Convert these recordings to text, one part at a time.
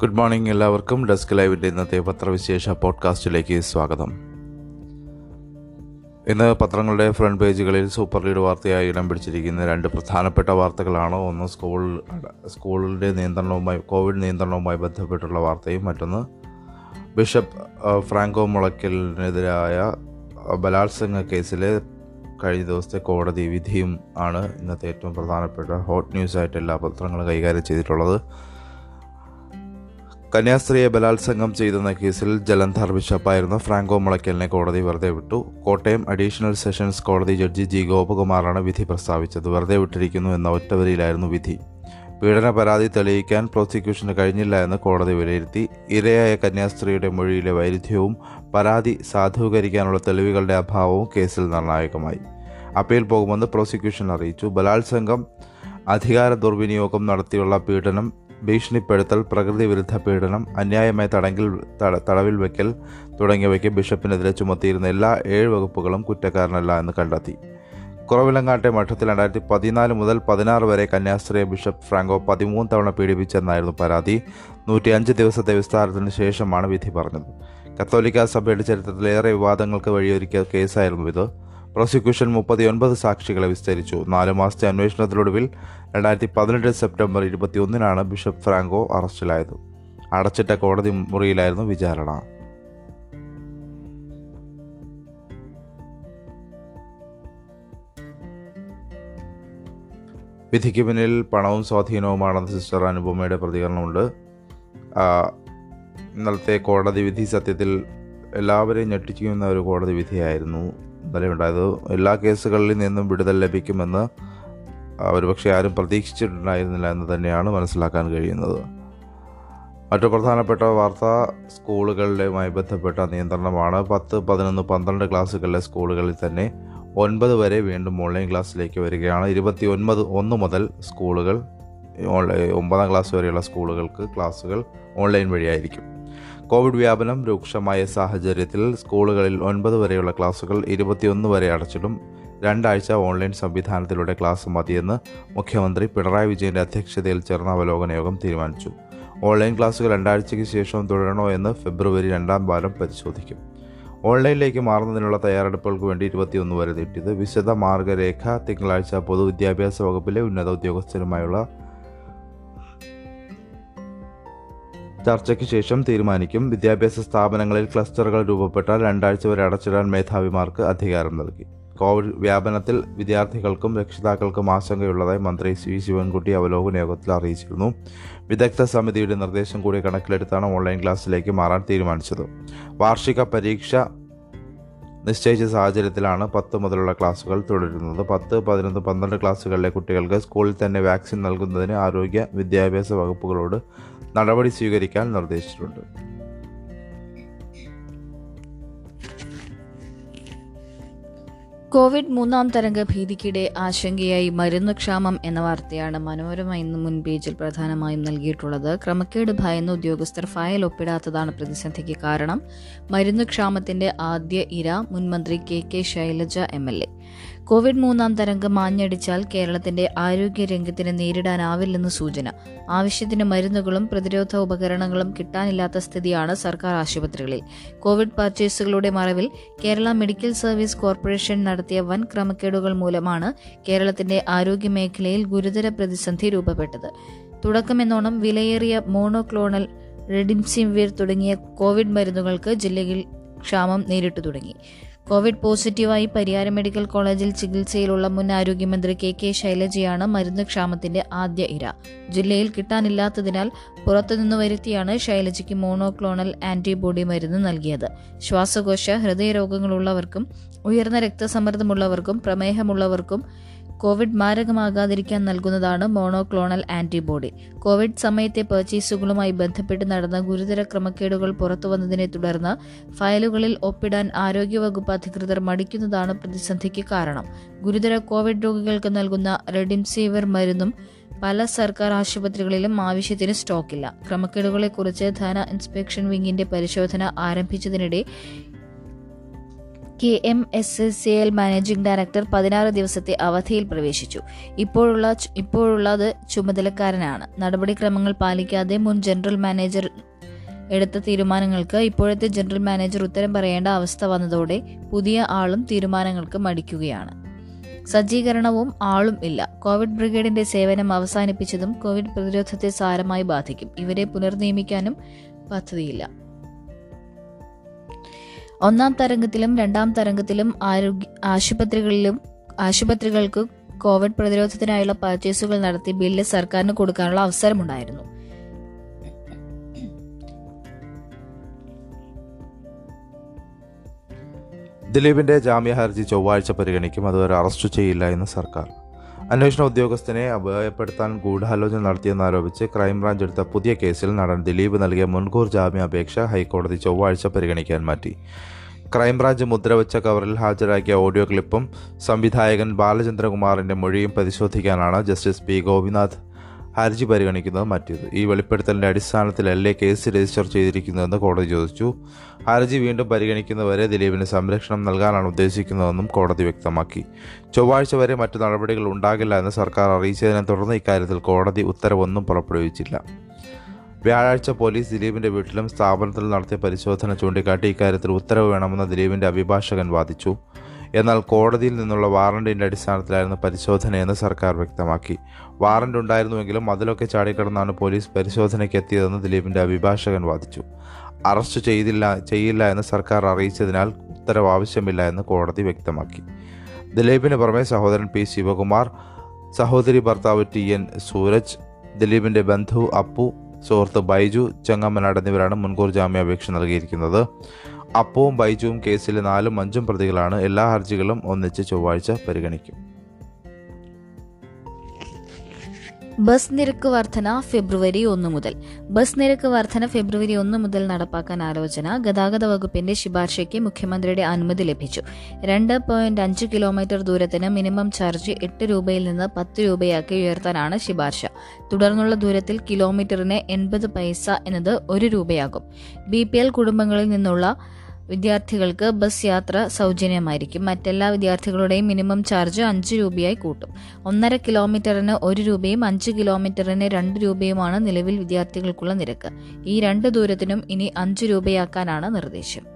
Good morning എല്ലാവർക്കും. Desk ലൈവിന്റെ ഇന്നത്തെ പത്രവിശേഷ പോഡ്കാസ്റ്റിലേക്ക് സ്വാഗതം. ഇന്ന് പത്രങ്ങളുടെ ഫ്രണ്ട് പേജുകളിൽ സൂപ്പർ ലീഡ് വാർത്തയായി ഇടം പിടിച്ചിരിക്കുന്ന രണ്ട് പ്രധാനപ്പെട്ട വാർത്തകളാണ്. ഒന്ന് സ്കൂൾ സ്കൂളിന്റെ നിയന്ത്രണവുമായി കോവിഡ് നിയന്ത്രണവുമായി ബന്ധപ്പെട്ടുള്ള വാർത്തയും മറ്റൊന്ന് ബിഷപ്പ് ഫ്രാങ്കോ മുളയ്ക്കലിനെതിരായ ബലാത്സംഗ കേസിലെ കഴിഞ്ഞ ദിവസത്തെ കോടതി വിധിയും ആണ് ഇന്നത്തെ ഏറ്റവും പ്രധാനപ്പെട്ട ഹോട്ട് ന്യൂസായിട്ട് എല്ലാ പത്രങ്ങളും കൈകാര്യം ചെയ്തിട്ടുള്ളത്. കന്യാസ്ത്രീയെ ബലാത്സംഗം ചെയ്തെന്ന കേസിൽ ജലന്ധർ ബിഷപ്പായിരുന്ന ഫ്രാങ്കോ മുളയ്ക്കലിനെ കോടതി വെറുതെ വിട്ടു. കോട്ടയം അഡീഷണൽ സെഷൻസ് കോടതി ജഡ്ജി ജി ഗോപകുമാറാണ് വിധി പ്രസ്താവിച്ചത്. വെറുതെ വിട്ടിരിക്കുന്നു എന്ന ഒറ്റവരിയിലായിരുന്നു വിധി. പീഡന പരാതി തെളിയിക്കാൻ പ്രോസിക്യൂഷന് കഴിഞ്ഞില്ല എന്ന് കോടതി വിലയിരുത്തി. ഇരയായ കന്യാസ്ത്രീയുടെ മൊഴിയിലെ വൈരുദ്ധ്യവും പരാതി സാധൂകരിക്കാനുള്ള തെളിവുകളുടെ അഭാവവും കേസിൽ നിർണായകമായി. അപ്പീൽ പോകുമെന്ന് പ്രോസിക്യൂഷൻ അറിയിച്ചു. ബലാത്സംഗം അധികാര ദുർവിനിയോഗം നടത്തിയുള്ള പീഡനം ഭീഷണിപ്പെടുത്തൽ പ്രകൃതി വിരുദ്ധ പീഡനം അന്യായമായ തടങ്കിൽ തട- തടവിൽ വയ്ക്കൽ തുടങ്ങിയവയ്ക്ക് ബിഷപ്പിനെതിരെ ചുമത്തിയിരുന്ന എല്ലാ ഏഴ് വകുപ്പുകളും കുറ്റക്കാരനല്ല എന്ന് കണ്ടെത്തി. കുറവിലങ്ങാട്ടെ മഠത്തിൽ രണ്ടായിരത്തി പതിനാല് മുതൽ പതിനാറ് വരെ കന്യാസ്ത്രീയെ ബിഷപ്പ് ഫ്രാങ്കോ പതിമൂന്ന് തവണ പീഡിപ്പിച്ചെന്നായിരുന്നു പരാതി. നൂറ്റിയഞ്ച് ദിവസത്തെ വിസ്താരത്തിന് ശേഷമാണ് വിധി പറഞ്ഞത്. കത്തോലിക്ക സഭയുടെ ചരിത്രത്തിലേറെ വിവാദങ്ങൾക്ക് വഴിയൊരുക്കിയ കേസായിരുന്നു ഇത്. പ്രോസിക്യൂഷൻ മുപ്പത്തിയൊൻപത് സാക്ഷികളെ വിസ്തരിച്ചു. നാല് മാസത്തെ അന്വേഷണത്തിനൊടുവിൽ രണ്ടായിരത്തി പതിനെട്ട് സെപ്റ്റംബർ ഇരുപത്തിയൊന്നിനാണ് ബിഷപ്പ് ഫ്രാങ്കോ അറസ്റ്റിലായത്. അടച്ചിട്ട കോടതി മുറിയിലായിരുന്നു വിചാരണ. വിധിക്ക് പിന്നിൽ പണവും സ്വാധീനവുമാണെന്ന് സിസ്റ്റർ അനുപമയുടെ പ്രതികരണമുണ്ട്. ഇന്നലത്തെ കോടതി വിധി സത്യത്തിൽ എല്ലാവരെയും ഞെട്ടിക്കുന്ന ഒരു കോടതി വിധിയായിരുന്നു. ഇന്നലെ ഉണ്ടായത് എല്ലാ കേസുകളിൽ നിന്നും വിടുതൽ ലഭിക്കുമെന്ന് ഒരുപക്ഷെ ആരും പ്രതീക്ഷിച്ചിട്ടുണ്ടായിരുന്നില്ല എന്ന് തന്നെയാണ് മനസ്സിലാക്കാൻ കഴിയുന്നത്. മറ്റു പ്രധാനപ്പെട്ട വാർത്ത സ്കൂളുകളുടെയുമായി ബന്ധപ്പെട്ട നിയന്ത്രണമാണ്. പത്ത് പതിനൊന്ന് പന്ത്രണ്ട് ക്ലാസ്സുകളിലെ സ്കൂളുകളിൽ തന്നെ ഒൻപത് വരെ വീണ്ടും ഓൺലൈൻ ക്ലാസ്സിലേക്ക് വരികയാണ്. ഇരുപത്തി ഒൻപത് ഒന്ന് മുതൽ സ്കൂളുകൾ ഒമ്പതാം ക്ലാസ് വരെയുള്ള സ്കൂളുകൾക്ക് ക്ലാസ്സുകൾ ഓൺലൈൻ വഴിയായിരിക്കും. കോവിഡ് വ്യാപനം രൂക്ഷമായ സാഹചര്യത്തിൽ സ്കൂളുകളിൽ ഒൻപത് വരെയുള്ള ക്ലാസുകൾ ഇരുപത്തിയൊന്ന് വരെ അടച്ചിടും. രണ്ടാഴ്ച ഓൺലൈൻ സംവിധാനത്തിലൂടെ ക്ലാസ് മതിയെന്ന് മുഖ്യമന്ത്രി പിണറായി വിജയന്റെ അധ്യക്ഷതയിൽ ചേർന്ന അവലോകന യോഗം തീരുമാനിച്ചു. ഓൺലൈൻ ക്ലാസുകൾ രണ്ടാഴ്ചയ്ക്ക് ശേഷം തുടരണോ എന്ന് ഫെബ്രുവരി രണ്ടാം വാരം പരിശോധിക്കും. ഓൺലൈനിലേക്ക് മാറുന്നതിനുള്ള തയ്യാറെടുപ്പുകൾക്ക് വേണ്ടി ഇരുപത്തിയൊന്ന് വരെ നീട്ടിയത് വിശദ മാർഗരേഖ തിങ്കളാഴ്ച പൊതുവിദ്യാഭ്യാസ വകുപ്പിലെ ഉന്നത ഉദ്യോഗസ്ഥരുമായുള്ള ചർച്ചയ്ക്ക് ശേഷം തീരുമാനിക്കും. വിദ്യാഭ്യാസ സ്ഥാപനങ്ങളിൽ ക്ലസ്റ്ററുകൾ രൂപപ്പെട്ടാൽ രണ്ടാഴ്ച വരെ അടച്ചിടാൻ മേധാവിമാർക്ക് അധികാരം നൽകി. കോവിഡ് വ്യാപനത്തിൽ വിദ്യാർത്ഥികൾക്കും രക്ഷിതാക്കൾക്കും ആശങ്കയുള്ളതായി മന്ത്രി സി ശിവൻകുട്ടി അവലോകന യോഗത്തിൽ അറിയിച്ചിരുന്നു. വിദഗ്ധ സമിതിയുടെ നിർദ്ദേശം കൂടി കണക്കിലെടുത്താണ് ഓൺലൈൻ ക്ലാസ്സിലേക്ക് മാറാൻ തീരുമാനിച്ചത്. വാർഷിക പരീക്ഷ നിശ്ചയിച്ച സാഹചര്യത്തിലാണ് പത്ത് മുതലുള്ള ക്ലാസ്സുകൾ തുടരുന്നത്. പത്ത് പതിനൊന്ന് പന്ത്രണ്ട് ക്ലാസ്സുകളിലെ കുട്ടികൾക്ക് സ്കൂളിൽ തന്നെ വാക്സിൻ നൽകുന്നതിന് ആരോഗ്യ വിദ്യാഭ്യാസ വകുപ്പുകളോട് നടപടി സ്വീകരിക്കാൻ നിർദ്ദേശിച്ചിട്ടുണ്ട്. കോവിഡ് മൂന്നാം തരംഗ ഭീതിക്കിടെ ആശങ്കയായി മരുന്ന് ക്ഷാമം എന്ന വാർത്തയാണ് മനോരമ ഇന്ന് മുൻ പേജിൽ പ്രധാനമായും നൽകിയിട്ടുള്ളത്. ക്രമക്കേട് ഭയന്ന ഉദ്യോഗസ്ഥർ ഫയൽ ഒപ്പിടാത്തതാണ് പ്രതിസന്ധിക്ക് കാരണം. മരുന്ന് ക്ഷാമത്തിന്റെ ആദ്യ ഇര മുൻമന്ത്രി K K Shailaja M L A. Covid മൂന്നാം തരംഗം മാഞ്ഞടിച്ചാൽ കേരളത്തിന്റെ ആരോഗ്യ രംഗത്തിന് നേരിടാനാവില്ലെന്ന് സൂചന. ആവശ്യത്തിന് മരുന്നുകളും പ്രതിരോധ ഉപകരണങ്ങളും കിട്ടാനില്ലാത്ത സ്ഥിതിയാണ് സർക്കാർ ആശുപത്രികളിൽ. കോവിഡ് പർച്ചേസുകളുടെ മറവിൽ കേരള മെഡിക്കൽ സർവീസ് കോർപ്പറേഷൻ നടത്തിയ വൻ ക്രമക്കേടുകൾ മൂലമാണ് കേരളത്തിന്റെ ആരോഗ്യ മേഖലയിൽ ഗുരുതര പ്രതിസന്ധി രൂപപ്പെട്ടത്. തുടക്കമെന്നോണം വിലയേറിയ മോണോക്ലോണൽ റെഡിംസിംവീർ തുടങ്ങിയ കോവിഡ് മരുന്നുകൾക്ക് ജില്ലയിൽ ക്ഷാമം നേരിട്ടു തുടങ്ങി. കോവിഡ് പോസിറ്റീവായി പരിയാരം മെഡിക്കൽ കോളേജിൽ ചികിത്സയിലുള്ള മുൻ ആരോഗ്യമന്ത്രി കെ കെ ശൈലജയാണ് മരുന്ന് ക്ഷാമത്തിന്റെ ആദ്യ ഇര. ജില്ലയിൽ കിട്ടാനില്ലാത്തതിനാൽ പുറത്തുനിന്ന് വരുത്തിയാണ് ശൈലജയ്ക്ക് മോണോക്ലോണൽ ആന്റിബോഡി മരുന്ന് നൽകിയത്. ശ്വാസകോശ ഹൃദയരോഗങ്ങളുള്ളവർക്കും ഉയർന്ന രക്തസമ്മർദ്ദമുള്ളവർക്കും പ്രമേഹമുള്ളവർക്കും കോവിഡ് മാരകമാകാതിരിക്കാൻ നൽകുന്നതാണ് മോണോക്ലോണൽ ആന്റിബോഡി. കോവിഡ് സമയത്തെ പർച്ചേസുകളുമായി ബന്ധപ്പെട്ട് നടന്ന ഗുരുതര ക്രമക്കേടുകൾ പുറത്തുവന്നതിനെ തുടർന്ന് ഫയലുകളിൽ ഒപ്പിടാൻ ആരോഗ്യവകുപ്പ് അധികൃതർ മടിക്കുന്നതാണ് പ്രതിസന്ധിക്ക് കാരണം. ഗുരുതര കോവിഡ് രോഗികൾക്ക് നൽകുന്ന റെഡിംസീവർ മരുന്നും പല സർക്കാർ ആശുപത്രികളിലും ആവശ്യത്തിന് സ്റ്റോക്കില്ല. ക്രമക്കേടുകളെക്കുറിച്ച് ധന ഇൻസ്പെക്ഷൻ വിങ്ങിന്റെ പരിശോധന ആരംഭിച്ചതിനിടെ K M S S C L managing director പതിനാറ് ദിവസത്തെ അവധിയിൽ പ്രവേശിച്ചു. ഇപ്പോഴുള്ള ഇപ്പോഴുള്ളത് ചുമതലക്കാരനാണ്. നടപടിക്രമങ്ങൾ പാലിക്കാതെ മുൻ ജനറൽ മാനേജർ എടുത്ത തീരുമാനങ്ങൾക്ക് ഇപ്പോഴത്തെ ജനറൽ മാനേജർ ഉത്തരം പറയേണ്ട അവസ്ഥ വന്നതോടെ പുതിയ ആളും തീരുമാനങ്ങൾക്ക് മടിക്കുകയാണ്. സജ്ജീകരണവും ആളും ഇല്ല. കോവിഡ് ബ്രിഗേഡിന്റെ സേവനം അവസാനിപ്പിച്ചതും കോവിഡ് പ്രതിരോധത്തെ സാരമായി ബാധിക്കും. ഇവരെ പുനർനിയമിക്കാനും പദ്ധതിയില്ല. ഒന്നാം തരംഗത്തിലും രണ്ടാം തരംഗത്തിലും ആരോഗ്യ ആശുപത്രികളിലും ആശുപത്രികൾക്ക് കോവിഡ് പ്രതിരോധത്തിനായുള്ള പർച്ചേസുകൾ നടത്തി ബില്ല് സർക്കാരിന് കൊടുക്കാനുള്ള അവസരമുണ്ടായിരുന്നു. ദിലീപിന്റെ ജാമ്യ ഹർജി ചൊവ്വാഴ്ച പരിഗണിക്കും. അതുവരെ അറസ്റ്റ് ചെയ്യില്ല എന്ന് സർക്കാർ. അന്വേഷണ ഉദ്യോഗസ്ഥനെ അപകടപ്പെടുത്താൻ ഗൂഢാലോചന നടത്തിയെന്നാരോപിച്ച് ക്രൈംബ്രാഞ്ച് എടുത്ത പുതിയ കേസിൽ നടൻ ദിലീപ് നൽകിയ മുൻകൂർ ജാമ്യാപേക്ഷ ഹൈക്കോടതി ചൊവ്വാഴ്ച പരിഗണിക്കാൻ മാറ്റി. ക്രൈംബ്രാഞ്ച് മുദ്രവെച്ച കവറിൽ ഹാജരാക്കിയ ഓഡിയോ ക്ലിപ്പും സംവിധായകൻ ബാലചന്ദ്രകുമാറിന്റെ മൊഴിയും പരിശോധിക്കാനാണ് ജസ്റ്റിസ് പി ഗോപിനാഥ് ഹർജി പരിഗണിക്കുന്നത് മാറ്റിയത് ഈ വെളിപ്പെടുത്തലിന്റെ അടിസ്ഥാനത്തിലല്ലേ കേസ് രജിസ്റ്റർ ചെയ്തിരിക്കുന്നതെന്ന് കോടതി ചോദിച്ചു. ഹർജി വീണ്ടും പരിഗണിക്കുന്നവരെ ദിലീപിന് സംരക്ഷണം നൽകാനാണ് ഉദ്ദേശിക്കുന്നതെന്നും കോടതി വ്യക്തമാക്കി. ചൊവ്വാഴ്ച വരെ മറ്റു നടപടികൾ ഉണ്ടാകില്ല എന്ന് സർക്കാർ അറിയിച്ചതിനെ തുടർന്ന് ഇക്കാര്യത്തിൽ കോടതി ഉത്തരവൊന്നും പുറപ്പെടുവിച്ചില്ല. വ്യാഴാഴ്ച പോലീസ് ദിലീപിന്റെ വീട്ടിലും സ്ഥാപനത്തിലും നടത്തിയ പരിശോധന ചൂണ്ടിക്കാട്ടി ഇക്കാര്യത്തിൽ ഉത്തരവ് വേണമെന്ന് ദിലീപിന്റെ അഭിഭാഷകൻ വാദിച്ചു. എന്നാൽ കോടതിയിൽ നിന്നുള്ള വാറണ്ടിന്റെ അടിസ്ഥാനത്തിലായിരുന്നു പരിശോധനയെന്ന് സർക്കാർ വ്യക്തമാക്കി. വാറണ്ട് ഉണ്ടായിരുന്നുവെങ്കിലും അതിലൊക്കെ ചാടിക്കടന്നാണ് പോലീസ് പരിശോധനയ്ക്ക് എത്തിയതെന്ന് ദിലീപിന്റെ അഭിഭാഷകൻ വാദിച്ചു. അറസ്റ്റ് ചെയ്തില്ല ചെയ്യില്ല എന്ന് സർക്കാർ അറിയിച്ചതിനാൽ ഉത്തരവ് ആവശ്യമില്ല എന്ന് കോടതി വ്യക്തമാക്കി. ദിലീപിന് പുറമെ സഹോദരൻ പി ശിവകുമാർ സഹോദരി ഭർത്താവ് ടി എൻ സൂരജ് ദിലീപിന്റെ ബന്ധു അപ്പു സുഹൃത്ത് ബൈജു ചെങ്ങമ്മനാട് എന്നിവരാണ് മുൻകൂർ ജാമ്യാപേക്ഷ നൽകിയിരിക്കുന്നത്. അപ്പവും ബൈജുവും കേസിലെ നാലും അഞ്ചും പ്രതികളാണ് എല്ലാ ഹർജികളും ഒന്നിച്ച് ചൊവ്വാഴ്ച പരിഗണിക്കും ബസ് നിരക്ക് വർധന ഫെബ്രുവരി ഒന്ന് മുതൽ. ബസ് നിരക്ക് വർധന ഫെബ്രുവരി ഒന്ന് മുതൽ നടപ്പാക്കാൻ ആലോചന ഗതാഗത വകുപ്പിന്റെ ശുപാർശയ്ക്ക് മുഖ്യമന്ത്രിയുടെ അനുമതി ലഭിച്ചു. രണ്ട് പോയിന്റ് അഞ്ച് കിലോമീറ്റർ ദൂരത്തിന് മിനിമം ചാർജ് എട്ട് രൂപയിൽ നിന്ന് പത്ത് രൂപയാക്കി ഉയർത്താനാണ് ശുപാർശ. തുടർന്നുള്ള ദൂരത്തിൽ കിലോമീറ്ററിന് എൺപത് പൈസ എന്നത് ഒരു രൂപയാകും. ബി കുടുംബങ്ങളിൽ നിന്നുള്ള വിദ്യാർത്ഥികൾക്ക് ബസ് യാത്ര സൗജന്യമായിരിക്കും. മറ്റെല്ലാ വിദ്യാർത്ഥികളുടെയും മിനിമം ചാർജ് അഞ്ച് രൂപയായി കൂട്ടും. ഒന്നര കിലോമീറ്ററിന് ഒരു രൂപയും അഞ്ച് കിലോമീറ്ററിന് രണ്ട് രൂപയുമാണ് നിലവിൽ വിദ്യാർത്ഥികൾക്കുള്ള നിരക്ക്. ഈ രണ്ട് ദൂരത്തിനും ഇനി അഞ്ച് രൂപയാക്കാനാണ് നിർദ്ദേശം.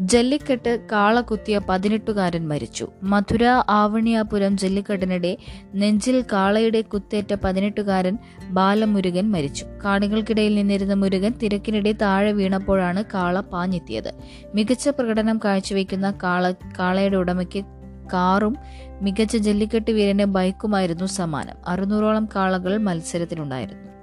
ജല്ലിക്കെട്ട് കാളകുത്തിയ പതിനെട്ടുകാരൻ മരിച്ചു. മധുര ആവണിയാപുരം ജല്ലിക്കെട്ടിനിടെ നെഞ്ചിൽ കാളയുടെ കുത്തേറ്റ പതിനെട്ടുകാരൻ ബാലമുരുകൻ മരിച്ചു. കാണികൾക്കിടയിൽ നിന്നിരുന്ന മുരുകൻ തിരക്കിനിടെ താഴെ വീണപ്പോഴാണ് കാള പാഞ്ഞെത്തിയത്. മികച്ച പ്രകടനം കാഴ്ചവെക്കുന്ന കാള കാളയുടെ ഉടമയ്ക്ക് കാറും മികച്ച ജല്ലിക്കെട്ട് വീരന് ബൈക്കുമായിരുന്നു സമ്മാനം. അറുന്നൂറോളം കാളകൾ മത്സരത്തിലുണ്ടായിരുന്നു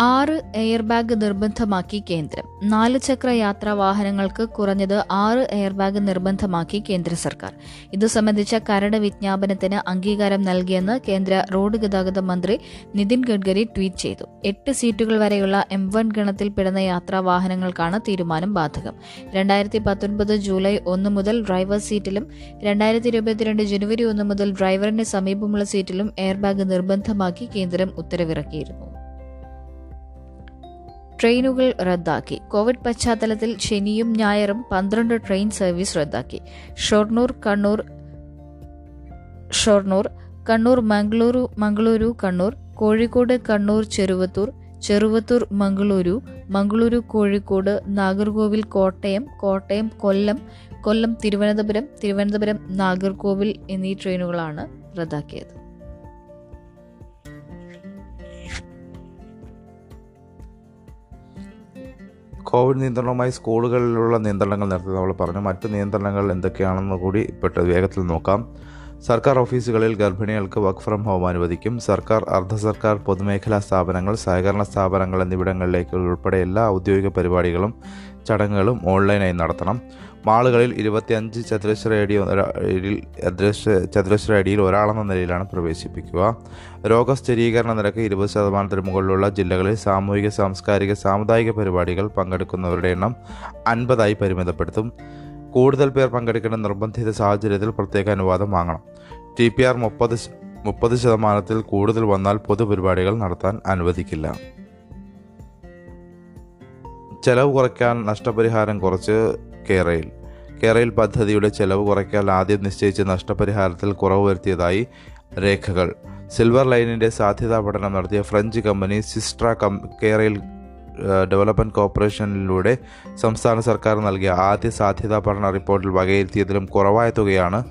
ആറ് എയർ ബാഗ് നിർബന്ധമാക്കി കേന്ദ്രം. നാല് ചക്ര യാത്രാ വാഹനങ്ങൾക്ക് കുറഞ്ഞത് ആറ് എയർ ബാഗ് നിർബന്ധമാക്കി കേന്ദ്ര സർക്കാർ. ഇതു സംബന്ധിച്ച കരട് വിജ്ഞാപനത്തിന് അംഗീകാരം നൽകിയെന്ന് കേന്ദ്ര റോഡ് ഗതാഗത മന്ത്രി നിതിൻ ഗഡ്കരി ട്വീറ്റ് ചെയ്തു. എട്ട് സീറ്റുകൾ വരെയുള്ള എം വൺ ഗണത്തിൽപ്പെടുന്ന യാത്രാ വാഹനങ്ങൾക്കാണ് തീരുമാനം ബാധകം. രണ്ടായിരത്തി പത്തൊൻപത് ജൂലൈ ഒന്ന് മുതൽ ഡ്രൈവർ സീറ്റിലും രണ്ടായിരത്തി ഇരുപത്തിരണ്ട് ജനുവരി ഒന്ന് മുതൽ ഡ്രൈവറിന് സമീപമുള്ള സീറ്റിലും എയർ ബാഗ് നിർബന്ധമാക്കി കേന്ദ്രം ഉത്തരവിറക്കിയിരുന്നു. ട്രെയിനുകൾ റദ്ദാക്കി. കോവിഡ് പശ്ചാത്തലത്തിൽ ശനിയും ഞായറും പന്ത്രണ്ട് ട്രെയിൻ സർവീസ് റദ്ദാക്കി. ഷൊർണൂർ കണ്ണൂർ ഷൊർണൂർ കണ്ണൂർ മംഗളൂരു മംഗളൂരു കണ്ണൂർ കോഴിക്കോട് കണ്ണൂർ ചെറുവത്തൂർ ചെറുവത്തൂർ മംഗളൂരു മംഗളൂരു കോഴിക്കോട് നാഗർകോവിൽ കോട്ടയം കോട്ടയം കൊല്ലം കൊല്ലം തിരുവനന്തപുരം തിരുവനന്തപുരം നാഗർകോവിൽ എന്നീ ട്രെയിനുകളാണ് റദ്ദാക്കിയത്. കോവിഡ് നിയന്ത്രണവുമായി സ്കൂളുകളിലുള്ള നിയന്ത്രണങ്ങൾ നേരത്തെ നമ്മൾ പറഞ്ഞു. മറ്റ് നിയന്ത്രണങ്ങൾ എന്തൊക്കെയാണെന്ന് കൂടി പെട്ട വേഗത്തിൽ നോക്കാം. സർക്കാർ ഓഫീസുകളിൽ ഗർഭിണികൾക്ക് വർക്ക് ഫ്രം ഹോം അനുവദിക്കും. സർക്കാർ അർദ്ധ സർക്കാർ പൊതുമേഖലാ സ്ഥാപനങ്ങൾ സഹകരണ സ്ഥാപനങ്ങൾ എന്നിവിടങ്ങളിലേക്ക് ഉൾപ്പെടെ എല്ലാ ഔദ്യോഗിക പരിപാടികളും ചടങ്ങുകളും ഓൺലൈനായി നടത്തണം. മാളുകളിൽ ഇരുപത്തിയഞ്ച് ചതുരശ്ര അടി ഒരാളിൽ ചതുരശ്ര അടിയിൽ ഒരാളെന്ന നിലയിലാണ് പ്രവേശിപ്പിക്കുക. രോഗസ്ഥിരീകരണ നിരക്ക് ഇരുപത് ശതമാനത്തിന് മുകളിലുള്ള ജില്ലകളിൽ സാമൂഹിക സാംസ്കാരിക സാമുദായിക പരിപാടികൾ പങ്കെടുക്കുന്നവരുടെ എണ്ണം അൻപതായി പരിമിതപ്പെടുത്തും. കൂടുതൽ പേർ പങ്കെടുക്കേണ്ട നിർബന്ധിത സാഹചര്യത്തിൽ പ്രത്യേക അനുവാദം വാങ്ങണം. ടി പി ആർ മുപ്പത് മുപ്പത് ശതമാനത്തിൽ കൂടുതൽ വന്നാൽ പൊതുപരിപാടികൾ നടത്താൻ അനുവദിക്കില്ല. ചെലവ് കുറയ്ക്കാൻ നഷ്ടപരിഹാരം കുറച്ച് കേരയിൽ. കേരയിൽ പദ്ധതിയുടെ ചെലവ് കുറയ്ക്കാൻ ആദ്യം നിശ്ചയിച്ച നഷ്ടപരിഹാരത്തിൽ കുറവ് വരുത്തിയതായി രേഖകൾ. സിൽവർ ലൈനിന്റെ സാധ്യതാ പഠനം നടത്തിയ ഫ്രഞ്ച് കമ്പനി സിസ്ട്ര കം കേരയിൽ ഡെവലപ്മെന്റ് കോർപ്പറേഷനിലൂടെ സംസ്ഥാന സർക്കാർ നൽകിയ ആദ്യ സാധ്യതാ പഠന റിപ്പോർട്ടിൽ വകയിരുത്തിയതിലും കുറവായ തുകയാണ്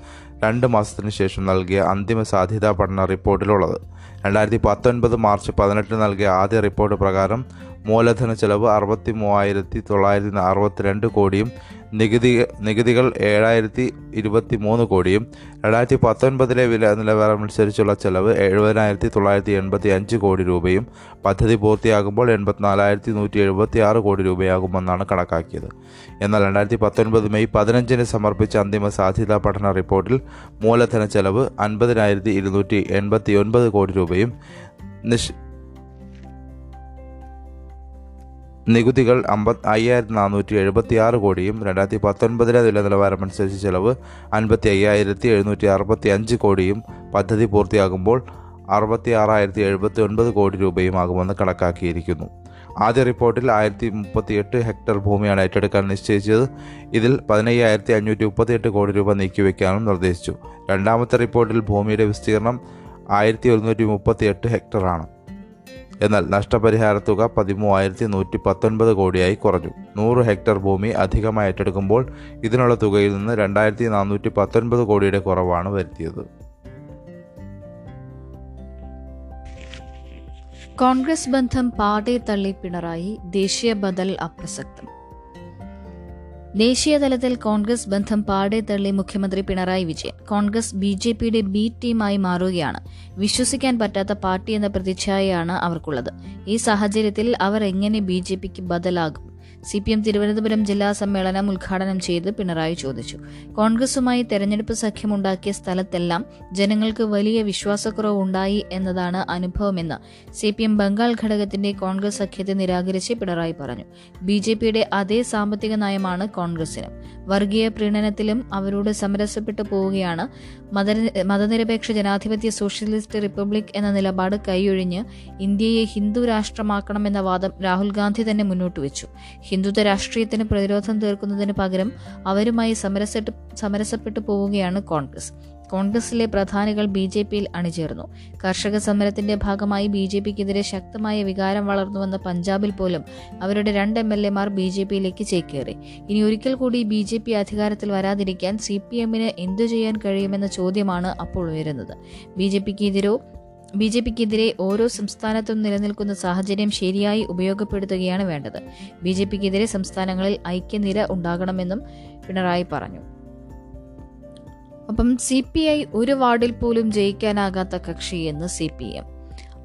രണ്ട് മാസത്തിനു ശേഷം നൽകിയ അന്തിമ സാധ്യതാ പഠന റിപ്പോർട്ടിലുള്ളത്. രണ്ടായിരത്തി പത്തൊൻപത് മാർച്ച് പതിനെട്ടിന് നൽകിയ ആദ്യ റിപ്പോർട്ട് പ്രകാരം മൂലധന ചെലവ് അറുപത്തി മൂവായിരത്തി തൊള്ളായിരത്തി അറുപത്തിരണ്ട് കോടിയും നികുതി നികുതികൾ ഏഴായിരത്തി ഇരുപത്തി മൂന്ന് കോടിയും രണ്ടായിരത്തി പത്തൊൻപതിലെ വില നിലവാരമനുസരിച്ചുള്ള ചെലവ് എഴുപതിനായിരത്തി തൊള്ളായിരത്തി എൺപത്തി അഞ്ച് കോടി രൂപയും പദ്ധതി പൂർത്തിയാകുമ്പോൾ എൺപത്തിനാലായിരത്തി നൂറ്റി എഴുപത്തി ആറ് കോടി രൂപയാകുമെന്നാണ് കണക്കാക്കിയത്. എന്നാൽ രണ്ടായിരത്തി പത്തൊൻപത് മെയ് പതിനഞ്ചിന് സമർപ്പിച്ച അന്തിമ സാധ്യതാ പഠന റിപ്പോർട്ടിൽ മൂലധന ചെലവ് അൻപതിനായിരത്തി ഇരുന്നൂറ്റി എൺപത്തി ഒൻപത് കോടി രൂപയും നിഷ് നികുതികൾ അമ്പത് അയ്യായിരത്തി നാനൂറ്റി എഴുപത്തി ആറ് കോടിയും രണ്ടായിരത്തി പത്തൊൻപതിലെ വില നിലവാരമനുസരിച്ച് ചെലവ് അൻപത്തി അയ്യായിരത്തി എഴുന്നൂറ്റി അറുപത്തി അഞ്ച് കോടിയും പദ്ധതി പൂർത്തിയാകുമ്പോൾ അറുപത്തി ആറായിരത്തി എഴുപത്തി ഒൻപത് കോടി രൂപയുമാകുമെന്ന് കണക്കാക്കിയിരിക്കുന്നു. ആദ്യ റിപ്പോർട്ടിൽ ആയിരത്തി മുപ്പത്തി എട്ട് ഹെക്ടർ ഭൂമിയാണ് ഏറ്റെടുക്കാൻ നിശ്ചയിച്ചത്. ഇതിൽ പതിനയ്യായിരത്തി അഞ്ഞൂറ്റി മുപ്പത്തിയെട്ട് കോടി രൂപ നീക്കിവെക്കാനും നിർദ്ദേശിച്ചു. രണ്ടാമത്തെ റിപ്പോർട്ടിൽ ഭൂമിയുടെ വിസ്തീർണം ആയിരത്തി ഒരുന്നൂറ്റി മുപ്പത്തി എട്ട് ഹെക്ടറാണ്. എന്നാൽ നഷ്ടപരിഹാര തുക പതിമൂവായിരത്തി നൂറ്റി പത്തൊൻപത് കോടിയായി കുറഞ്ഞു. നൂറ് ഹെക്ടർ ഭൂമി അധികമായി ഏറ്റെടുക്കുമ്പോൾ ഇതിനുള്ള തുകയിൽ നിന്ന് രണ്ടായിരത്തി നാനൂറ്റി പത്തൊൻപത് കോടിയുടെ കുറവാണ് വരുത്തിയത്. കോൺഗ്രസ് ബന്ധം പാടെ തള്ളി പിണറായി ദേശീയ ബദൽ അപ്രസക്തം. ദേശീയ തലത്തിൽ കോൺഗ്രസ് ബന്ധം പാടെ തള്ളി മുഖ്യമന്ത്രി Pinarayi Vijayan. Congress B J പിയുടെ ബി ടീമായി മാറുകയാണ്. വിശ്വസിക്കാൻ പറ്റാത്ത പാർട്ടി എന്ന പ്രതിച്ഛായയാണ് അവർക്കുള്ളത്. ഈ സാഹചര്യത്തിൽ അവർ എങ്ങനെ ബി ജെ പിക്ക് ബദലാകും? സി പി എം തിരുവനന്തപുരം ജില്ലാ സമ്മേളനം ഉദ്ഘാടനം ചെയ്ത് പിണറായി ചോദിച്ചു. കോൺഗ്രസുമായി തെരഞ്ഞെടുപ്പ് സഖ്യമുണ്ടാക്കിയ സ്ഥലത്തെല്ലാം ജനങ്ങൾക്ക് വലിയ വിശ്വാസക്കുറവ് ഉണ്ടായി എന്നതാണ് അനുഭവമെന്ന് സി പി എം ബംഗാൾ ഘടകത്തിന്റെ കോൺഗ്രസ് സഖ്യത്തെ നിരാകരിച്ച് പിണറായി പറഞ്ഞു. ബി ജെ പിയുടെ അതേ സാമ്പത്തിക നയമാണ് കോൺഗ്രസിനും. വർഗീയ പ്രീണനത്തിലും അവരോട് സമരസപ്പെട്ടു പോവുകയാണ് മതനിരപേക്ഷ ജനാധിപത്യ സോഷ്യലിസ്റ്റ് റിപ്പബ്ലിക് എന്ന നിലപാട് കൈയൊഴിഞ്ഞ് ഇന്ത്യയെ ഹിന്ദു രാഷ്ട്രമാക്കണമെന്ന വാദം രാഹുൽ ഗാന്ധി തന്നെ മുന്നോട്ട് വെച്ചു ഹിന്ദുത്വ രാഷ്ട്രീയത്തിന് പ്രതിരോധം തീർക്കുന്നതിന് പകരം അവരുമായി സമരസെട്ട് സമരസപ്പെട്ടു പോവുകയാണ് കോൺഗ്രസ്. കോൺഗ്രസിലെ പ്രധാനികൾ ബി ജെ പിയിൽ അണിചേർന്നു. കർഷക സമരത്തിന്റെ ഭാഗമായി ബി ജെ പിക്കെതിരെ ശക്തമായ വികാരം വളർന്നുവന്ന പഞ്ചാബിൽ പോലും അവരുടെ രണ്ട് എം എൽ എമാർ ബി ജെ പിയിലേക്ക് ചേക്കേറി. ഇനി ഒരിക്കൽ കൂടി ബി ജെ പി അധികാരത്തിൽ വരാതിരിക്കാൻ സി പി എമ്മിന് എന്തു ചെയ്യാൻ കഴിയുമെന്ന ചോദ്യമാണ് അപ്പോൾ ഉയരുന്നത്. ബി ജെ പിക്കെതിരോ ബി ജെ പിക്കെതിരെ ഓരോ സംസ്ഥാനത്തും നിലനിൽക്കുന്ന സാഹചര്യം ശരിയായി ഉപയോഗപ്പെടുത്തുകയാണ് വേണ്ടത്. ബി ജെ പിക്കെതിരെ സംസ്ഥാനങ്ങളിൽ ഐക്യനിര ഉണ്ടാകണമെന്നും പിണറായി പറഞ്ഞു. അപ്പം സി പി ഐ ഒരു വാർഡിൽ പോലും ജയിക്കാനാകാത്ത കക്ഷിയെന്ന് സി പി എം.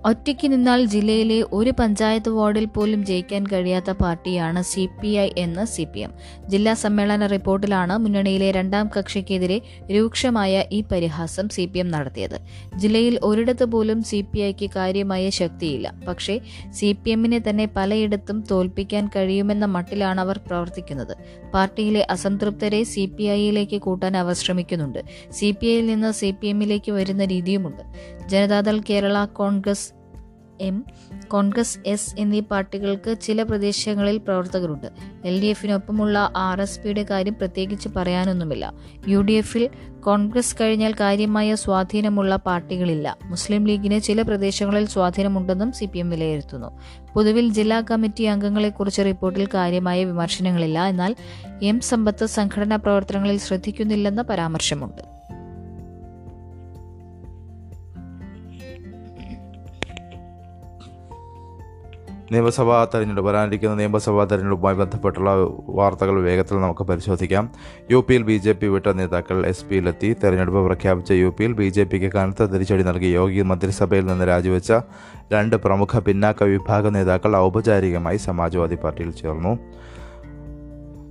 ഒറ്റയ്ക്ക് നിന്നാൽ ജില്ലയിലെ ഒരു പഞ്ചായത്ത് വാർഡിൽ പോലും ജയിക്കാൻ കഴിയാത്ത പാർട്ടിയാണ് സി പി ഐ എന്ന് സി പി എം. ജില്ലാ സമ്മേളന റിപ്പോർട്ടിലാണ് മുന്നണിയിലെ രണ്ടാം കക്ഷിക്കെതിരെ രൂക്ഷമായ ഈ പരിഹാസം സി പി എം നടത്തിയത്. ജില്ലയിൽ ഒരിടത്ത് പോലും സി പി ഐക്ക് കാര്യമായ ശക്തിയില്ല. പക്ഷേ സി പി എമ്മിനെ തന്നെ പലയിടത്തും തോൽപ്പിക്കാൻ കഴിയുമെന്ന മട്ടിലാണ് അവർ പ്രവർത്തിക്കുന്നത്. പാർട്ടിയിലെ അസംതൃപ്തരെ സി പി ഐയിലേക്ക് കൂട്ടാൻ അവർ ശ്രമിക്കുന്നുണ്ട്. സി പി ഐയിൽ നിന്ന് സി പി എമ്മിലേക്ക് വരുന്ന രീതിയുമുണ്ട്. Janata Dal Kerala Congress M Congress S എന്നീ പാർട്ടികൾക്ക് ചില പ്രദേശങ്ങളിൽ പ്രവർത്തകരുണ്ട്. എൽ ഡി എഫിനൊപ്പമുള്ള ആർ എസ് പിയുടെ കാര്യം പ്രത്യേകിച്ച് പറയാനൊന്നുമില്ല. യു ഡി എഫിൽ കോൺഗ്രസ് കഴിഞ്ഞാൽ കാര്യമായ സ്വാധീനമുള്ള പാർട്ടികളില്ല. മുസ്ലിം ലീഗിന് ചില പ്രദേശങ്ങളിൽ സ്വാധീനമുണ്ടെന്നും സി പി എം വിലയിരുത്തുന്നു. പൊതുവിൽ ജില്ലാ കമ്മിറ്റി അംഗങ്ങളെക്കുറിച്ച് റിപ്പോർട്ടിൽ കാര്യമായ വിമർശനങ്ങളില്ല. എന്നാൽ എം സമ്പത്ത് സംഘടനാ പ്രവർത്തനങ്ങളിൽ ശ്രദ്ധിക്കുന്നില്ലെന്ന പരാമർശമുണ്ട്. നിയമസഭാ തെരഞ്ഞെടുപ്പ് വരാനിരിക്കുന്ന നിയമസഭാ തെരഞ്ഞെടുപ്പുമായി ബന്ധപ്പെട്ടുള്ള വാർത്തകൾ വേഗത്തിൽ നമുക്ക് പരിശോധിക്കാം. യു പിയിൽ ബി ജെ പി വിട്ട നേതാക്കൾ എസ് പിയിലെത്തി. തെരഞ്ഞെടുപ്പ് പ്രഖ്യാപിച്ച യു പിയിൽ ബി ജെ പിക്ക് കനത്ത തിരിച്ചടി നൽകി യോഗി മന്ത്രിസഭയിൽ നിന്ന് രാജിവെച്ച രണ്ട് പ്രമുഖ പിന്നാക്ക വിഭാഗ നേതാക്കൾ ഔപചാരികമായി സമാജ്വാദി പാർട്ടിയിൽ ചേർന്നു.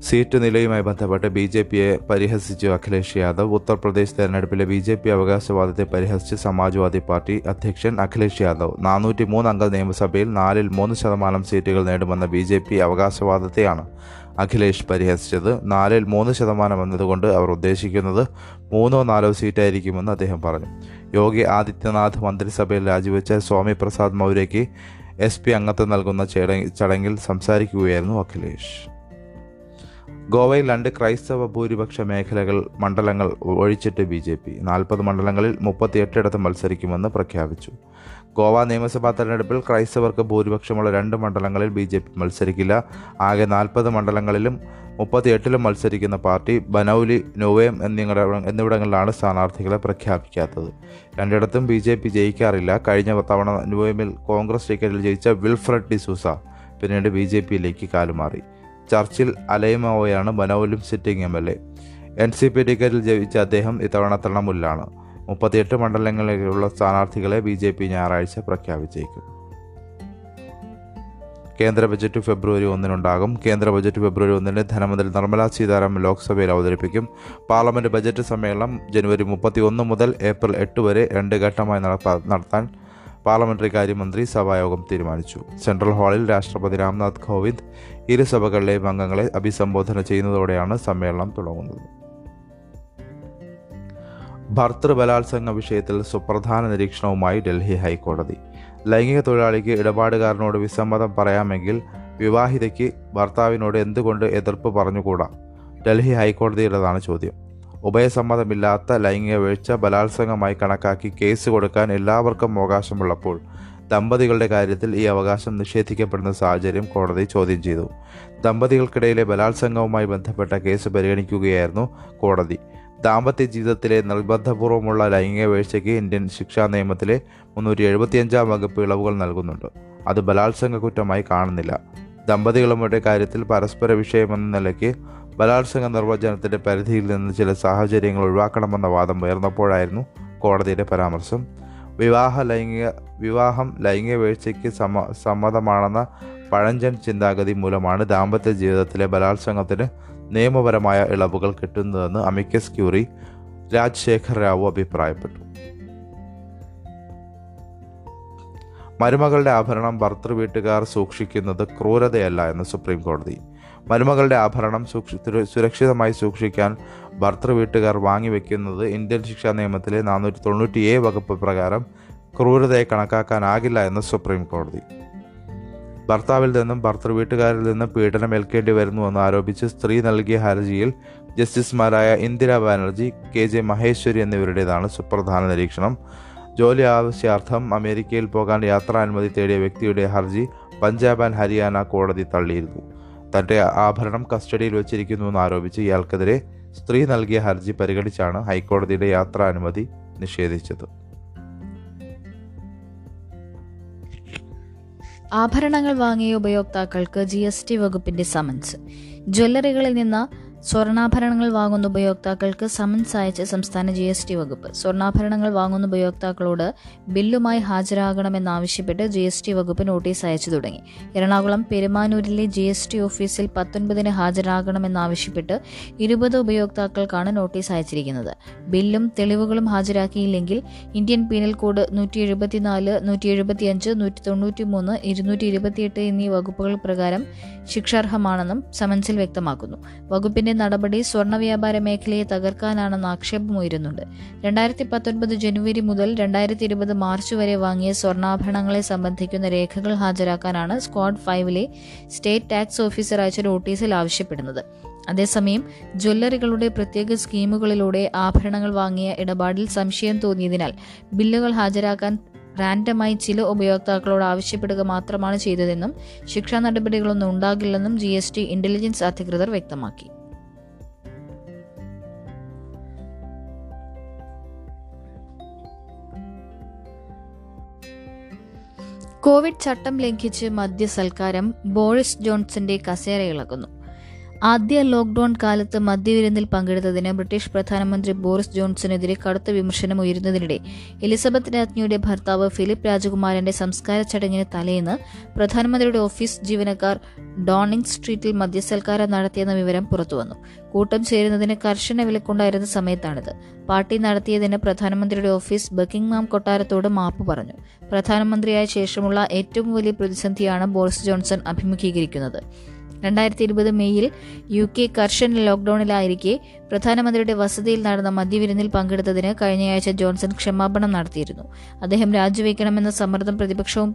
സീറ്റ് നിലയുമായി ബന്ധപ്പെട്ട് ബി ജെ പിയെ പരിഹസിച്ചു അഖിലേഷ് യാദവ് ഉത്തർപ്രദേശ് തെരഞ്ഞെടുപ്പിലെ ബി ജെ പി അവകാശവാദത്തെ പരിഹസിച്ച് സമാജ്വാദി പാർട്ടി അധ്യക്ഷൻ അഖിലേഷ് യാദവ്. നാനൂറ്റി മൂന്ന് അംഗ നിയമസഭയിൽ നാലിൽ മൂന്ന് ശതമാനം സീറ്റുകൾ നേടുമെന്ന ബി ജെ പി അവകാശവാദത്തെയാണ് അഖിലേഷ് പരിഹസിച്ചത്. നാലിൽ മൂന്ന് ശതമാനം എന്നതുകൊണ്ട് അവർ ഉദ്ദേശിക്കുന്നത് മൂന്നോ നാലോ സീറ്റായിരിക്കുമെന്ന് അദ്ദേഹം പറഞ്ഞു. യോഗി ആദിത്യനാഥ് മന്ത്രിസഭയിൽ രാജിവെച്ച സ്വാമി പ്രസാദ് മൗര്യയ്ക്ക് എസ് പി അംഗത്വം നൽകുന്ന ചടങ്ങിൽ സംസാരിക്കുകയായിരുന്നു അഖിലേഷ്. ഗോവയിൽ രണ്ട് ക്രൈസ്തവ ഭൂരിപക്ഷ മേഖലകൾ മണ്ഡലങ്ങൾ ഒഴിച്ചിട്ട് ബി ജെ പി. നാൽപ്പത് മണ്ഡലങ്ങളിൽ മുപ്പത്തിയെട്ടിടത്ത് മത്സരിക്കുമെന്ന് പ്രഖ്യാപിച്ചു. ഗോവ നിയമസഭാ തെരഞ്ഞെടുപ്പിൽ ക്രൈസ്തവർക്ക് ഭൂരിപക്ഷമുള്ള രണ്ട് മണ്ഡലങ്ങളിൽ ബി ജെ പി മത്സരിക്കില്ല. ആകെ നാൽപ്പത് മണ്ഡലങ്ങളിലും മുപ്പത്തിയെട്ടിലും മത്സരിക്കുന്ന പാർട്ടി ബനൌലി നോവേം എന്നിങ്ങട എന്നിവിടങ്ങളിലാണ് സ്ഥാനാർത്ഥികളെ പ്രഖ്യാപിക്കാത്തത്. രണ്ടിടത്തും ബി ജെ പി ജയിക്കാറില്ല. കഴിഞ്ഞ തവണ നോവേമിൽ കോൺഗ്രസ് ടിക്കറ്റിൽ ജയിച്ച വിൽഫ്രഡ് ഡിസൂസ പിന്നീട് ബി ജെ പിയിലേക്ക് കാലുമാറി. ചർച്ചിൽ അലൈമാവോയാണ് മനോവലും sitting M L A N C P ടിക്കറ്റിൽ ജയിച്ച അദ്ദേഹം ഇത്തവണ തൃണമൂലിലാണ്. മുപ്പത്തിയെട്ട് മണ്ഡലങ്ങളിലുള്ള സ്ഥാനാർത്ഥികളെ ബി ജെ പി ഞായറാഴ്ച പ്രഖ്യാപിച്ചേക്കും. കേന്ദ്ര ബജറ്റ് ഫെബ്രുവരി ഒന്നിനുണ്ടാകും. കേന്ദ്ര ബജറ്റ് ഫെബ്രുവരി ഒന്നിന് ധനമന്ത്രി നിർമ്മലാ സീതാരാമൻ ലോക്സഭയിൽ അവതരിപ്പിക്കും. പാർലമെന്റ് ബജറ്റ് സമ്മേളനം ജനുവരി മുപ്പത്തി ഒന്ന് മുതൽ ഏപ്രിൽ എട്ട് വരെ രണ്ട് ഘട്ടമായി നടത്താൻ പാർലമെന്ററി കാര്യമന്ത്രി സഭായോഗം തീരുമാനിച്ചു. സെൻട്രൽ ഹാളിൽ രാഷ്ട്രപതി രാംനാഥ് കോവിന്ദ് ഇരുസഭകളിലെയും അംഗങ്ങളെ അഭിസംബോധന ചെയ്യുന്നതോടെയാണ് സമ്മേളനം തുടങ്ങുന്നത്. ഭർത്തൃ ബലാത്സംഗ വിഷയത്തിൽ സുപ്രധാന നിരീക്ഷണവുമായി ഡൽഹി ഹൈക്കോടതി. ലൈംഗിക തൊഴിലാളിക്ക് ഇടപാടുകാരനോട് വിസമ്മതം പറയാമെങ്കിൽ വിവാഹിതയ്ക്ക് ഭർത്താവിനോട് എന്തുകൊണ്ട് എതിർപ്പ് പറഞ്ഞുകൂടാ? ഡൽഹി ഹൈക്കോടതിയുടേതാണ് ചോദ്യം. ഉഭയസമ്മതമില്ലാത്ത ലൈംഗിക വീഴ്ച ബലാത്സംഗമായി കണക്കാക്കി കേസ് കൊടുക്കാൻ എല്ലാവർക്കും അവകാശമുള്ളപ്പോൾ ദമ്പതികളുടെ കാര്യത്തിൽ ഈ അവകാശം നിഷേധിക്കപ്പെടുന്ന സാഹചര്യം കോടതി ചോദ്യം ചെയ്തു. ദമ്പതികൾക്കിടയിലെ ബലാത്സംഗവുമായി ബന്ധപ്പെട്ട കേസ് പരിഗണിക്കുകയായിരുന്നു കോടതി. ദാമ്പത്യ ജീവിതത്തിലെ നിർബന്ധപൂർവമുള്ള ലൈംഗിക വീഴ്ചയ്ക്ക് ഇന്ത്യൻ ശിക്ഷാ നിയമത്തിലെ മുന്നൂറ്റി എഴുപത്തിയഞ്ചാം വകുപ്പ് ഇളവുകൾ നൽകുന്നുണ്ട്. അത് ബലാത്സംഗ കുറ്റമായി കാണുന്നില്ല. ദമ്പതികളുടെ കാര്യത്തിൽ പരസ്പര വിഷയമെന്ന നിലയ്ക്ക് ബലാത്സംഗ നിർവചനത്തിന്റെ പരിധിയിൽ നിന്ന് ചില സാഹചര്യങ്ങൾ ഒഴിവാക്കണമെന്ന വാദം ഉയർന്നപ്പോഴായിരുന്നു കോടതിയുടെ പരാമർശം. വിവാഹ ലൈംഗിക വിവാഹം ലൈംഗിക വീഴ്ചയ്ക്ക് സമ സമ്മതമാണെന്ന പഴഞ്ചൻ ചിന്താഗതി മൂലമാണ് ദാമ്പത്യ ജീവിതത്തിലെ ബലാത്സംഗത്തിന് നിയമപരമായ ഇളവുകൾ കിട്ടുന്നതെന്ന് അമിക്കസ് ക്യൂറി രാജശേഖർ റാവു അഭിപ്രായപ്പെട്ടു. മരുമകളുടെ ആഭരണം ഭർത്തൃ വീട്ടുകാർ സൂക്ഷിക്കുന്നത് ക്രൂരതയല്ല എന്ന് സുപ്രീം കോടതി മരുമകളുടെ ആഭരണം സുരക്ഷിതമായി സൂക്ഷിക്കാൻ ഭർത്തൃ വീട്ടുകാർ വാങ്ങിവെക്കുന്നത് ഇന്ത്യൻ ശിക്ഷാ നിയമത്തിലെ നാനൂറ്റി തൊണ്ണൂറ്റി എ വകുപ്പ് പ്രകാരം ക്രൂരതയെ കണക്കാക്കാനാകില്ല എന്ന് സുപ്രീം കോടതി. ഭർത്താവിൽ നിന്നും ഭർത്തൃ വീട്ടുകാരിൽ നിന്നും പീഡനമേൽക്കേണ്ടി വരുന്നുവെന്ന് ആരോപിച്ച് സ്ത്രീ നൽകിയ ഹർജിയിൽ ജസ്റ്റിസുമാരായ ഇന്ദിരാ ബാനർജി കെ ജെ മഹേശ്വരി എന്നിവരുടേതാണ് സുപ്രധാന നിരീക്ഷണം. ജോലി ആവശ്യാർത്ഥം അമേരിക്കയിൽ പോകാൻ യാത്രാനുമതി തേടിയ വ്യക്തിയുടെ ഹർജി പഞ്ചാബ് ആൻഡ് ഹരിയാന കോടതി തള്ളിയിരുന്നു. തന്റെ ആഭരണം കസ്റ്റഡിയിൽ വെച്ചിരിക്കുന്നുവെന്ന് ആരോപിച്ച് ഇയാൾക്കെതിരെ സ്ത്രീ നൽകിയ ഹർജി പരിഗണിച്ചാണ് ഹൈക്കോടതിയുടെ യാത്രാനുമതി നിഷേധിച്ചത്. ആഭരണങ്ങൾ വാങ്ങിയ ഉപയോക്താക്കൾക്ക് ജി എസ് ടി വകുപ്പിന്റെ സമൻസ്. ജ്വല്ലറികളിൽ നിന്ന് സ്വർണാഭരണങ്ങൾ വാങ്ങുന്ന ഉപയോക്താക്കൾക്ക് സമൻസ് അയച്ച സംസ്ഥാന ജി എസ് ടി വകുപ്പ്. സ്വർണാഭരണങ്ങൾ വാങ്ങുന്ന ഉപയോക്താക്കളോട് ബില്ലുമായി ഹാജരാകണമെന്നാവശ്യപ്പെട്ട് ജി എസ് ടി വകുപ്പ് നോട്ടീസ് അയച്ചു തുടങ്ങി. എറണാകുളം പെരുമാനൂരിലെ ജി എസ് ടി ഓഫീസിൽ പത്തൊൻപതിന് ഹാജരാകണമെന്നാവശ്യപ്പെട്ട് ഇരുപത് ഉപയോക്താക്കൾക്കാണ് നോട്ടീസ് അയച്ചിരിക്കുന്നത്. ബില്ലും തെളിവുകളും ഹാജരാക്കിയില്ലെങ്കിൽ ഇന്ത്യൻ പീനൽ കോഡ് നൂറ്റി എഴുപത്തിനാല് നൂറ്റി എഴുപത്തിയഞ്ച് നൂറ്റി തൊണ്ണൂറ്റി മൂന്ന് ഇരുന്നൂറ്റി ഇരുപത്തിയെട്ട് എന്നീ വകുപ്പുകൾ പ്രകാരം ശിക്ഷാർഹമാണെന്നും സമൻസിൽ വ്യക്തമാക്കുന്നു. വകുപ്പിന്റെ നടപടി സ്വർണ വ്യാപാര മേഖലയെ തകർക്കാനാണെന്ന് ആക്ഷേപമുയരുന്നുണ്ട്. രണ്ടായിരത്തി പത്തൊൻപത് ജനുവരി മുതൽ രണ്ടായിരത്തി ഇരുപത് മാർച്ച് വരെ വാങ്ങിയ സ്വർണാഭരണങ്ങളെ സംബന്ധിക്കുന്ന രേഖകൾ ഹാജരാക്കാനാണ് സ്ക്വാഡ് ഫൈവിലെ സ്റ്റേറ്റ് ടാക്സ് ഓഫീസർ അയച്ച നോട്ടീസിൽ ആവശ്യപ്പെടുന്നത്. അതേസമയം ജ്വല്ലറികളുടെ പ്രത്യേക സ്കീമുകളിലൂടെ ആഭരണങ്ങൾ വാങ്ങിയ ഇടപാടിൽ സംശയം തോന്നിയതിനാൽ ബില്ലുകൾ ഹാജരാക്കാൻ റാൻഡമായി ചില ഉപയോക്താക്കളോട് ആവശ്യപ്പെടുക മാത്രമാണ് ചെയ്തതെന്നും ശിക്ഷാ നടപടികളൊന്നും ഉണ്ടാകില്ലെന്നും ജി എസ് ടി ഇന്റലിജൻസ് അധികൃതർ വ്യക്തമാക്കി. കോവിഡ് ചട്ടം ലംഘിച്ച് മദ്യസൽക്കാരം ബോറിസ് ജോൺസന്റെ കസേര ഇളകുന്നു ആദ്യ ലോക്ക്ഡൌൺ കാലത്ത് മദ്യവിരുന്നിൽ പങ്കെടുത്തതിന് ബ്രിട്ടീഷ് പ്രധാനമന്ത്രി ബോറിസ് ജോൺസണെതിരെ കടുത്ത വിമർശനം ഉയരുന്നതിനിടെ എലിസബത്ത് രാജ്ഞിയുടെ ഭർത്താവ് ഫിലിപ്പ് രാജകുമാരന്റെ സംസ്കാര ചടങ്ങിന് തലേന്ന് പ്രധാനമന്ത്രിയുടെ ഓഫീസ് ജീവനക്കാർ ഡോണിംഗ് സ്ട്രീറ്റിൽ മദ്യസൽക്കാരം നടത്തിയെന്ന വിവരം പുറത്തുവന്നു. കൂട്ടം ചേരുന്നതിന് കർശന വിലക്കുണ്ടായിരുന്ന സമയത്താണിത്. പാർട്ടി നടത്തിയതിന് പ്രധാനമന്ത്രിയുടെ ഓഫീസ് ബക്കിംഗ്ഹാം കൊട്ടാരത്തോട് മാപ്പ് പറഞ്ഞു. പ്രധാനമന്ത്രിയായ ശേഷമുള്ള ഏറ്റവും വലിയ പ്രതിസന്ധിയാണ് ബോറിസ് ജോൺസൺ അഭിമുഖീകരിക്കുന്നത്. രണ്ടായിരത്തി ഇരുപത് മെയ്യിൽ യു കെ കർശന ലോക്ക്ഡൌണിലായിരിക്കെ പ്രധാനമന്ത്രിയുടെ വസതിയിൽ നടന്ന മദ്യവിരുന്നിൽ പങ്കെടുത്തതിന് കഴിഞ്ഞയാഴ്ച ജോൺസൺ ക്ഷമാപണം നടത്തിയിരുന്നു. അദ്ദേഹം രാജിവെക്കണമെന്ന സമ്മർദ്ദം പ്രതിപക്ഷവും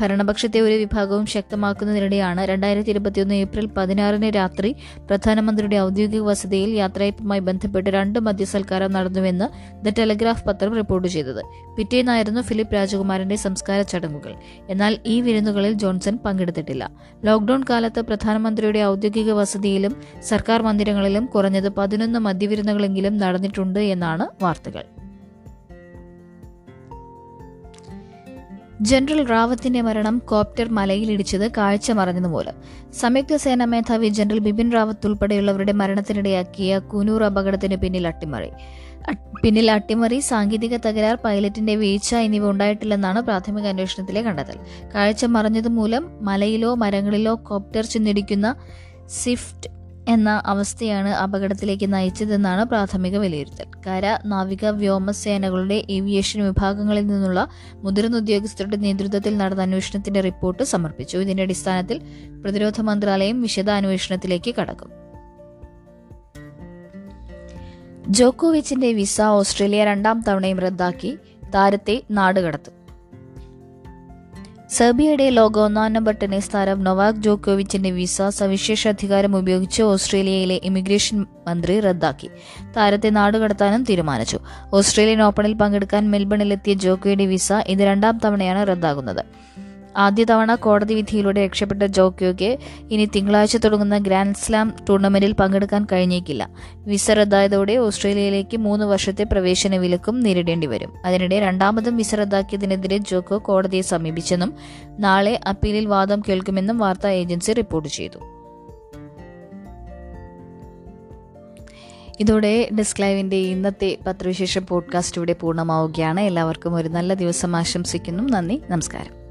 ഭരണപക്ഷത്തെ ഒരു വിഭാഗവും ശക്തമാക്കുന്നതിനിടെയാണ് രണ്ടായിരത്തി ഇരുപത്തിയൊന്ന് ഏപ്രിൽ പതിനാറിന് രാത്രി പ്രധാനമന്ത്രിയുടെ ഔദ്യോഗിക വസതിയിൽ യാത്രയപ്പുമായി ബന്ധപ്പെട്ട് രണ്ട് മദ്യസൽക്കാരം നടന്നുവെന്ന് ദ ടെലഗ്രാഫ് പത്രം റിപ്പോർട്ട് ചെയ്തത്. പിറ്റേന്നായിരുന്നു ഫിലിപ്പ് രാജകുമാരന്റെ സംസ്കാര ചടങ്ങുകൾ. എന്നാൽ ഈ വിരുന്നുകളിൽ ജോൺസൺ പങ്കെടുത്തിട്ടില്ല. ലോക്ഡൌൺ കാലത്ത് പ്രധാനമന്ത്രിയുടെ ഔദ്യോഗിക വസതിയിലും സർക്കാർ മന്ദിരങ്ങളിലും കുറഞ്ഞത് പതിനൊന്ന് മദ്യവിരുന്നുകളെങ്കിലും നടന്നിട്ടുണ്ട് എന്നാണ് വാർത്തകൾ. ജനറൽ റാവത്തിന്റെ മരണം കോപ്റ്റർ മലയിലിടിച്ചത് കാഴ്ച മറഞ്ഞതുമൂലം. സംയുക്ത സേനാ മേധാവി ജനറൽ ബിപിൻ റാവത്ത് ഉൾപ്പെടെയുള്ളവരുടെ മരണത്തിനിടയാക്കിയ കുനൂർ അപകടത്തിന് പിന്നിൽ അട്ടിമറി. പിന്നിൽ അട്ടിമറി സാങ്കേതിക തകരാർ പൈലറ്റിന്റെ വീഴ്ച എന്നിവ ഉണ്ടായിട്ടില്ലെന്നാണ് പ്രാഥമിക അന്വേഷണത്തിലെ കണ്ടെത്തൽ. കാഴ്ച മറഞ്ഞതുമൂലം മലയിലോ മരങ്ങളിലോ കോപ്റ്റർ ചെന്നിടിക്കുന്ന സ്വിഫ്റ്റ് എന്ന അവസ്ഥയാണ് അപകടത്തിലേക്ക് നയിച്ചതെന്നാണ് പ്രാഥമിക വിലയിരുത്തൽ. കര നാവിക വ്യോമസേനകളുടെ ഏവിയേഷൻ വിഭാഗങ്ങളിൽ നിന്നുള്ള മുതിർന്ന ഉദ്യോഗസ്ഥരുടെ നേതൃത്വത്തിൽ നടന്ന അന്വേഷണത്തിന്റെ റിപ്പോർട്ട് സമർപ്പിച്ചു. ഇതിന്റെ അടിസ്ഥാനത്തിൽ പ്രതിരോധ മന്ത്രാലയം വിശദാന്വേഷണത്തിലേക്ക് കടക്കും. ജോക്കോവിച്ചിന്റെ വിസ ഓസ്ട്രേലിയ രണ്ടാം തവണയും റദ്ദാക്കി. താരത്തെ നാടുകടത്തും. സെർബിയയുടെ ലോക ഒന്നാം നമ്പർ ടെന്നീസ് താരം നൊവാക് ജോക്കോവിച്ചിന്റെ വിസ സവിശേഷ അധികാരം ഉപയോഗിച്ച് ഓസ്ട്രേലിയയിലെ ഇമിഗ്രേഷൻ മന്ത്രി റദ്ദാക്കി. താരത്തെ നാടുകടത്താനും തീരുമാനിച്ചു. ഓസ്ട്രേലിയൻ ഓപ്പണിൽ പങ്കെടുക്കാൻ മെൽബണിലെത്തിയ ജോക്കോയുടെ വിസ ഇത് രണ്ടാം തവണയാണ് റദ്ദാകുന്നത്. ആദ്യ തവണ കോടതി വിധിയിലൂടെ രക്ഷപ്പെട്ട ജോക്കിയോയ്ക്ക് ഇനി തിങ്കളാഴ്ച തുടങ്ങുന്ന ഗ്രാൻഡ് സ്ലാം ടൂർണമെന്റിൽ പങ്കെടുക്കാൻ കഴിഞ്ഞേക്കില്ല. വിസ റദ്ദായതോടെ ഓസ്ട്രേലിയയിലേക്ക് മൂന്ന് വർഷത്തെ പ്രവേശന വിലക്കും നേരിടേണ്ടി വരും. അതിനിടെ രണ്ടാമതും വിസ റദ്ദാക്കിയതിനെതിരെ ജോക്കോ കോടതിയെ സമീപിച്ചെന്നും നാളെ അപ്പീലിൽ വാദം കേൾക്കുമെന്നും വാർത്താ ഏജൻസി റിപ്പോർട്ട് ചെയ്തു. ഇതോടെ ഡെസ്ക് ഇന്നത്തെ പത്രവിശേഷം പോഡ്കാസ്റ്റ് ഇവിടെ പൂർണമാവുകയാണ്. എല്ലാവർക്കും ഒരു നല്ല ദിവസം ആശംസിക്കുന്നു. നന്ദി. നമസ്കാരം.